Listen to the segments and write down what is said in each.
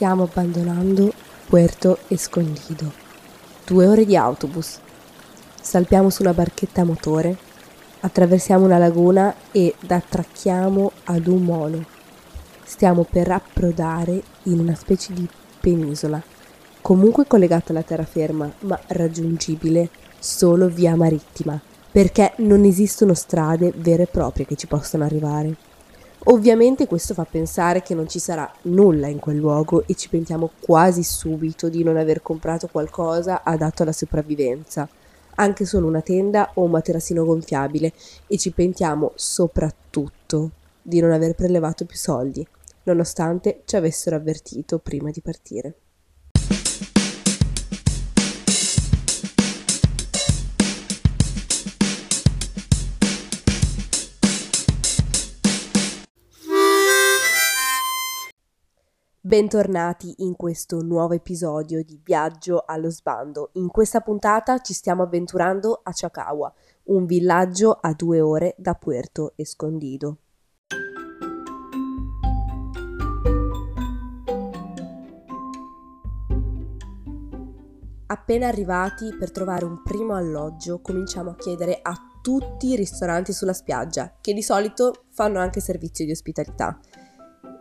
Stiamo abbandonando Puerto Escondido. Due ore di autobus. Salpiamo su una barchetta a motore, attraversiamo una laguna ed attracchiamo ad un molo. Stiamo per approdare in una specie di penisola, comunque collegata alla terraferma, ma raggiungibile solo via marittima, perché non esistono strade vere e proprie che ci possano arrivare. Ovviamente questo fa pensare che non ci sarà nulla in quel luogo e ci pentiamo quasi subito di non aver comprato qualcosa adatto alla sopravvivenza, anche solo una tenda o un materassino gonfiabile e ci pentiamo soprattutto di non aver prelevato più soldi, nonostante ci avessero avvertito prima di partire. Bentornati in questo nuovo episodio di Viaggio allo sbando. In questa puntata ci stiamo avventurando a Chacagua, un villaggio a due ore da Puerto Escondido. Appena arrivati per trovare un primo alloggio, cominciamo a chiedere a tutti i ristoranti sulla spiaggia, che di solito fanno anche servizio di ospitalità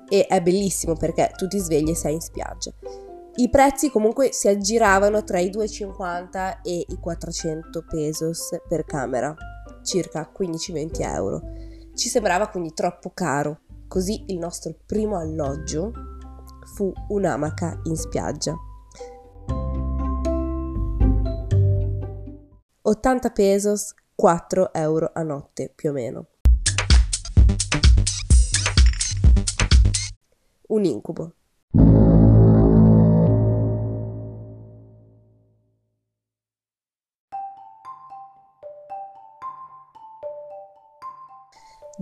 e è bellissimo perché tu ti svegli e sei in spiaggia. I prezzi comunque si aggiravano tra i 2,50 e i 400 pesos per camera, circa 15-20 euro. Ci sembrava quindi troppo caro, così il nostro primo alloggio fu un'amaca in spiaggia. 80 pesos, 4 euro a notte più o meno. Un incubo.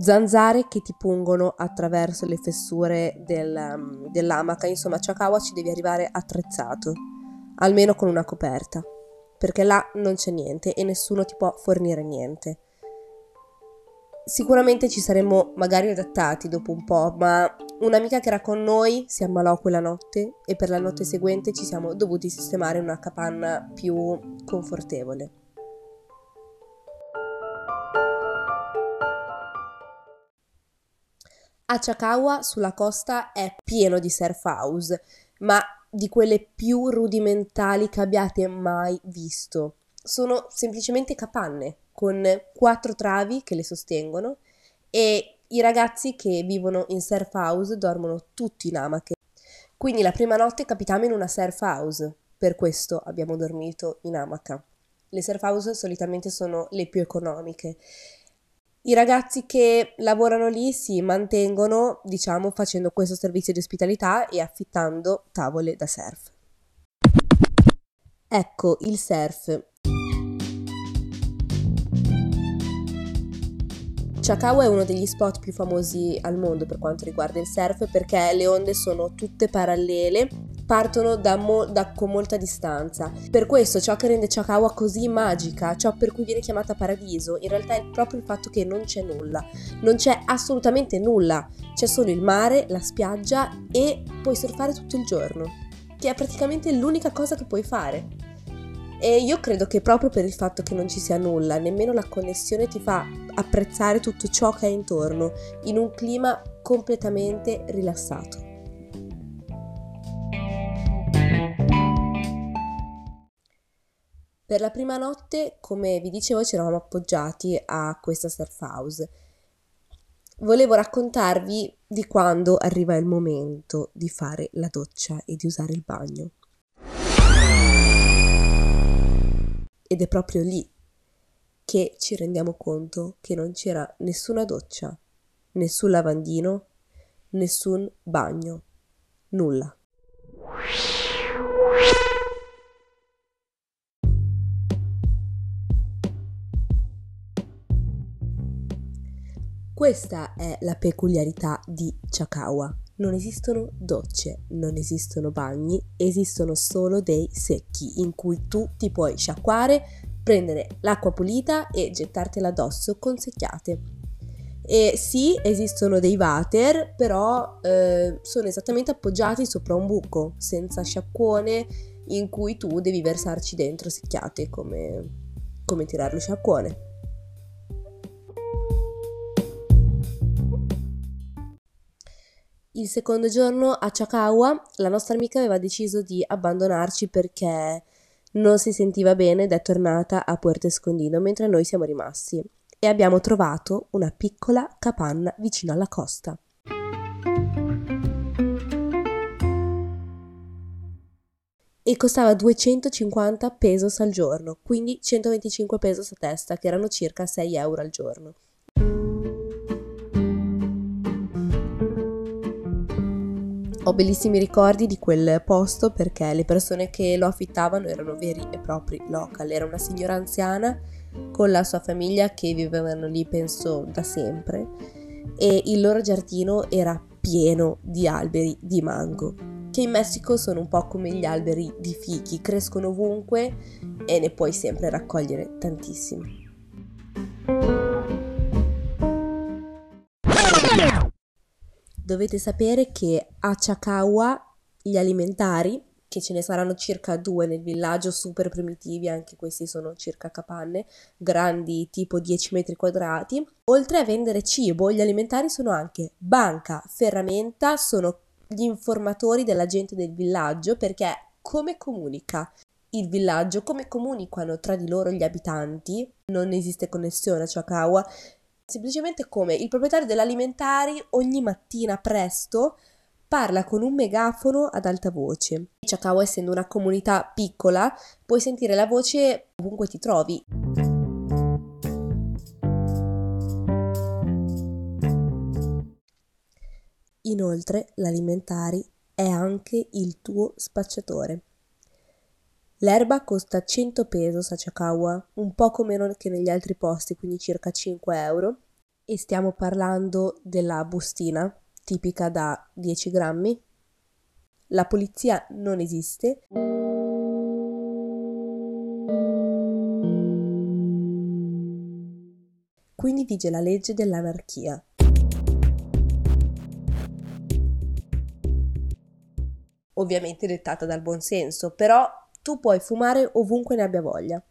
zanzare che ti pungono attraverso le fessure del, um, dell'amaca. Insomma, a Chakawa ci devi arrivare attrezzato, almeno con una coperta, perché là non c'è niente e nessuno ti può fornire niente. Sicuramente ci saremmo magari adattati dopo un po', ma un'amica che era con noi si ammalò quella notte e per la notte seguente ci siamo dovuti sistemare in una capanna più confortevole. A Chakawa sulla costa è pieno di surf house, ma di quelle più rudimentali che abbiate mai visto. Sono semplicemente capanne con quattro travi che le sostengono e i ragazzi che vivono in surf house dormono tutti in amache. Quindi la prima notte capitammo in una surf house, per questo abbiamo dormito in amaca. Le surf house solitamente sono le più economiche. I ragazzi che lavorano lì si mantengono, diciamo, facendo questo servizio di ospitalità e affittando tavole da surf. Ecco, il surf Chakawa è uno degli spot più famosi al mondo per quanto riguarda il surf perché le onde sono tutte parallele, partono da, mo- da con molta distanza. Per questo ciò che rende Chakawa così magica, ciò per cui viene chiamata paradiso, in realtà è proprio il fatto che non c'è nulla, non c'è assolutamente nulla, c'è solo il mare, la spiaggia e puoi surfare tutto il giorno, che è praticamente l'unica cosa che puoi fare. E io credo che proprio per il fatto che non ci sia nulla, nemmeno la connessione ti fa apprezzare tutto ciò che è intorno, in un clima completamente rilassato. Per la prima notte, come vi dicevo, ci eravamo appoggiati a questa surf house. Volevo raccontarvi di quando arriva il momento di fare la doccia e di usare il bagno. Ed è proprio lì che ci rendiamo conto che non c'era nessuna doccia, nessun lavandino, nessun bagno, nulla. Questa è la peculiarità di Chakawa. Non esistono docce, non esistono bagni, esistono solo dei secchi in cui tu ti puoi sciacquare, prendere l'acqua pulita e gettartela addosso con secchiate. E sì, esistono dei water, però eh, sono esattamente appoggiati sopra un buco, senza sciacquone, in cui tu devi versarci dentro secchiate come, come tirare lo sciacquone. Il secondo giorno a Chakawa la nostra amica aveva deciso di abbandonarci perché non si sentiva bene ed è tornata a Puerto Escondido mentre noi siamo rimasti e abbiamo trovato una piccola capanna vicino alla costa. E costava 250 pesos al giorno, quindi 125 pesos a testa, che erano circa 6 euro al giorno. Ho bellissimi ricordi di quel posto perché le persone che lo affittavano erano veri e propri local. Era una signora anziana con la sua famiglia che vivevano lì penso da sempre e il loro giardino era pieno di alberi di mango che in Messico sono un po' come gli alberi di fichi, crescono ovunque e ne puoi sempre raccogliere tantissimi. Dovete sapere che a Chakawa gli alimentari che ce ne saranno circa due nel villaggio, super primitivi, anche questi sono circa capanne, grandi tipo 10 metri quadrati. Oltre a vendere cibo, gli alimentari sono anche banca, ferramenta, sono gli informatori della gente del villaggio perché come comunica il villaggio, come comunicano tra di loro gli abitanti, non esiste connessione a Chakawa, semplicemente come il proprietario dell'alimentari ogni mattina presto parla con un megafono ad alta voce. Chakawa, essendo una comunità piccola, puoi sentire la voce ovunque ti trovi. Inoltre, l'alimentari è anche il tuo spacciatore. L'erba costa 100 pesos a Chakawa, un poco meno che negli altri posti, quindi circa 5 euro. E stiamo parlando della bustina, tipica da 10 grammi. La polizia non esiste. Quindi vige la legge dell'anarchia. Ovviamente dettata dal buonsenso, però tu puoi fumare ovunque ne abbia voglia.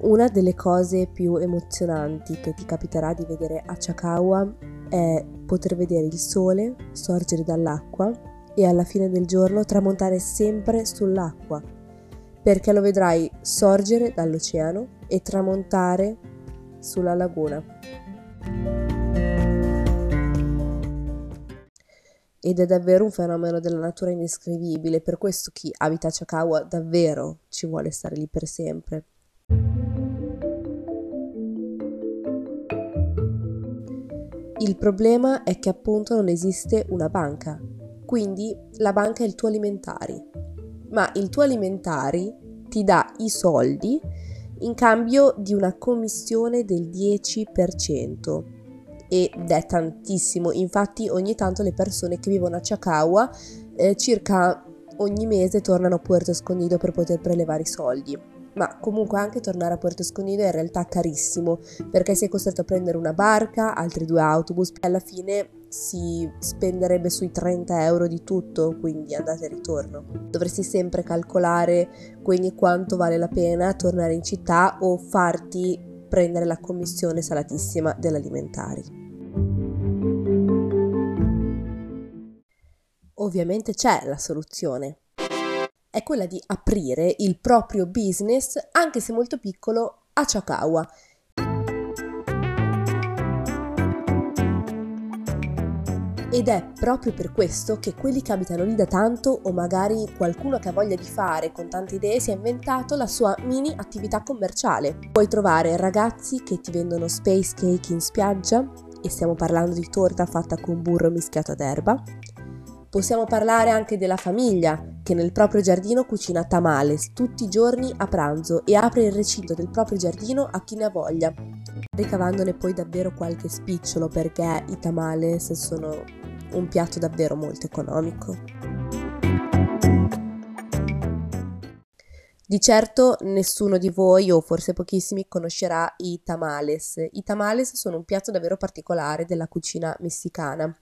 Una delle cose più emozionanti che ti capiterà di vedere a Chakawa è poter vedere il sole sorgere dall'acqua e alla fine del giorno tramontare sempre sull'acqua, perché lo vedrai sorgere dall'oceano e tramontare sulla laguna. Ed è davvero un fenomeno della natura indescrivibile, per questo chi abita a Chakawa davvero ci vuole stare lì per sempre. Il problema è che appunto non esiste una banca, quindi la banca è il tuo alimentari, ma il tuo alimentari ti dà i soldi in cambio di una commissione del 10% ed è tantissimo, infatti ogni tanto le persone che vivono a Chakawa eh, circa ogni mese tornano a Puerto Escondido per poter prelevare i soldi ma comunque anche tornare a Puerto Escondido è in realtà carissimo perché sei costretto a prendere una barca, altri due autobus e alla fine si spenderebbe sui 30 euro di tutto, quindi andate e ritorno. Dovresti sempre calcolare quindi quanto vale la pena tornare in città o farti prendere la commissione salatissima dell'alimentari. Ovviamente c'è la soluzione, è quella di aprire il proprio business, anche se molto piccolo, a Chakawa. Ed è proprio per questo che quelli che abitano lì da tanto, o magari qualcuno che ha voglia di fare con tante idee, si è inventato la sua mini attività commerciale. Puoi trovare ragazzi che ti vendono space cake in spiaggia, e stiamo parlando di torta fatta con burro mischiato ad erba, Possiamo parlare anche della famiglia che nel proprio giardino cucina tamales tutti i giorni a pranzo e apre il recinto del proprio giardino a chi ne ha voglia, ricavandone poi davvero qualche spicciolo perché i tamales sono un piatto davvero molto economico. Di certo nessuno di voi, o forse pochissimi, conoscerà i tamales. I tamales sono un piatto davvero particolare della cucina messicana.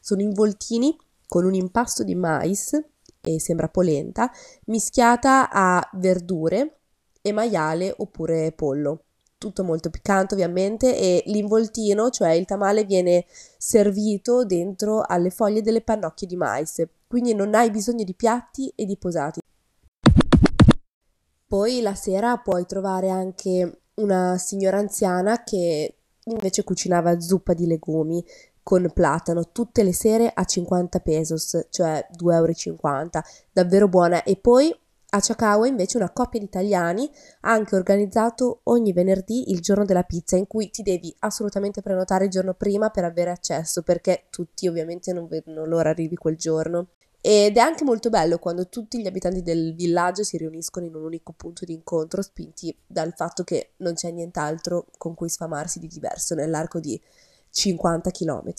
Sono involtini con un impasto di mais, e sembra polenta, mischiata a verdure e maiale oppure pollo. Tutto molto piccante ovviamente e l'involtino, cioè il tamale, viene servito dentro alle foglie delle pannocchie di mais, quindi non hai bisogno di piatti e di posati. Poi la sera puoi trovare anche una signora anziana che invece cucinava zuppa di legumi con platano tutte le sere a 50 pesos, cioè 2,50 euro, davvero buona. E poi a Ciacaua invece una coppia di italiani ha anche organizzato ogni venerdì il giorno della pizza in cui ti devi assolutamente prenotare il giorno prima per avere accesso perché tutti ovviamente non vedono l'ora arrivi quel giorno. Ed è anche molto bello quando tutti gli abitanti del villaggio si riuniscono in un unico punto di incontro, spinti dal fatto che non c'è nient'altro con cui sfamarsi di diverso nell'arco di 50 km.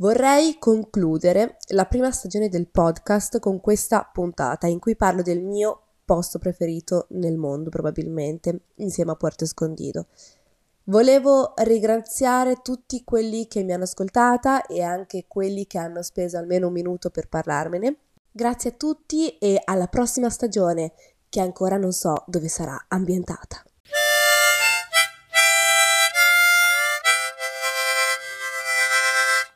Vorrei concludere la prima stagione del podcast con questa puntata in cui parlo del mio posto preferito nel mondo, probabilmente, insieme a Puerto Escondido. Volevo ringraziare tutti quelli che mi hanno ascoltata e anche quelli che hanno speso almeno un minuto per parlarmene. Grazie a tutti e alla prossima stagione, che ancora non so dove sarà ambientata.